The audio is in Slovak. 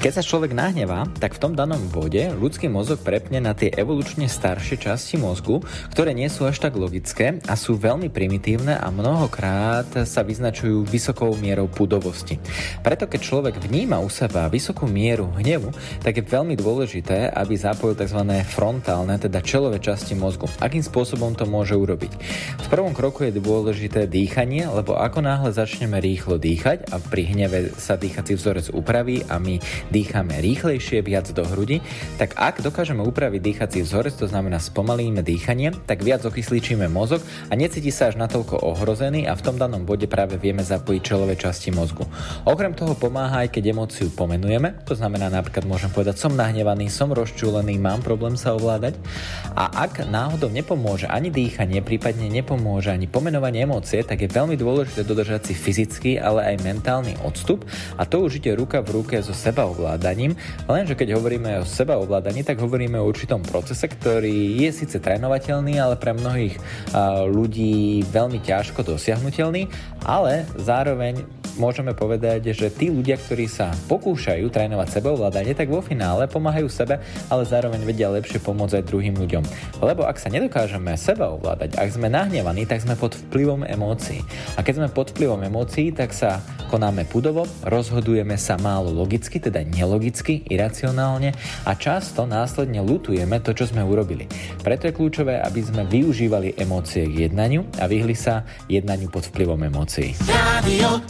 Keď sa človek nahnevá, tak v tom danom bode ľudský mozog prepne na tie evolučne staršie časti mozgu, ktoré nie sú až tak logické a sú veľmi primitívne a mnohokrát sa vyznačujú vysokou mierou pudovosti. Preto keď človek vníma u seba vysokú mieru hnevu, tak je veľmi dôležité, aby zapojil tzv. frontálne, teda čelové časti mozgu. Akým spôsobom to môže urobiť? V prvom kroku je dôležité dýchanie, lebo ako náhle začneme rýchlo dýchať a pri hneve sa dýchací vzorec upraví a my dýchame rýchlejšie, viac do hrudi, tak ak dokážeme upraviť dýchací vzorec, to znamená spomalíme dýchanie, tak viac okysličíme mozog a necíti sa až natoľko ohrozený a v tom danom bode práve vieme zapojiť čelové časti mozgu. Okrem toho pomáha aj keď emóciu pomenujeme, to znamená napríklad môžem povedať som nahnevaný, som rozčúlený, mám problém sa ovládať. A ak náhodou nepomôže ani dýchanie, prípadne nepomôže ani pomenovanie emócie, tak je veľmi dôležité dodržať si fyzický, ale aj mentálny odstup a to už ide ruka v ruke so seba sebaovládaním, lenže keď hovoríme o sebaovládaní, tak hovoríme o určitom procese, ktorý je síce trénovateľný, ale pre mnohých ľudí veľmi ťažko dosiahnutelný, ale zároveň môžeme povedať, že tí ľudia, ktorí sa pokúšajú trénovať sebaovládanie, tak vo finále pomáhajú sebe, ale zároveň vedia lepšie pomôcť aj druhým ľuďom. Lebo ak sa nedokážeme seba ovládať, ak sme nahnevaní, tak sme pod vplyvom emócií. A keď sme pod vplyvom emócií, tak sa konáme pudovo, rozhodujeme sa málo logicky, teda nelogicky, iracionálne a často následne lutujeme to, čo sme urobili. Preto je kľúčové, aby sme využívali emócie k jednaniu a vyhli sa jednaniu pod vplyvom emócií. Radio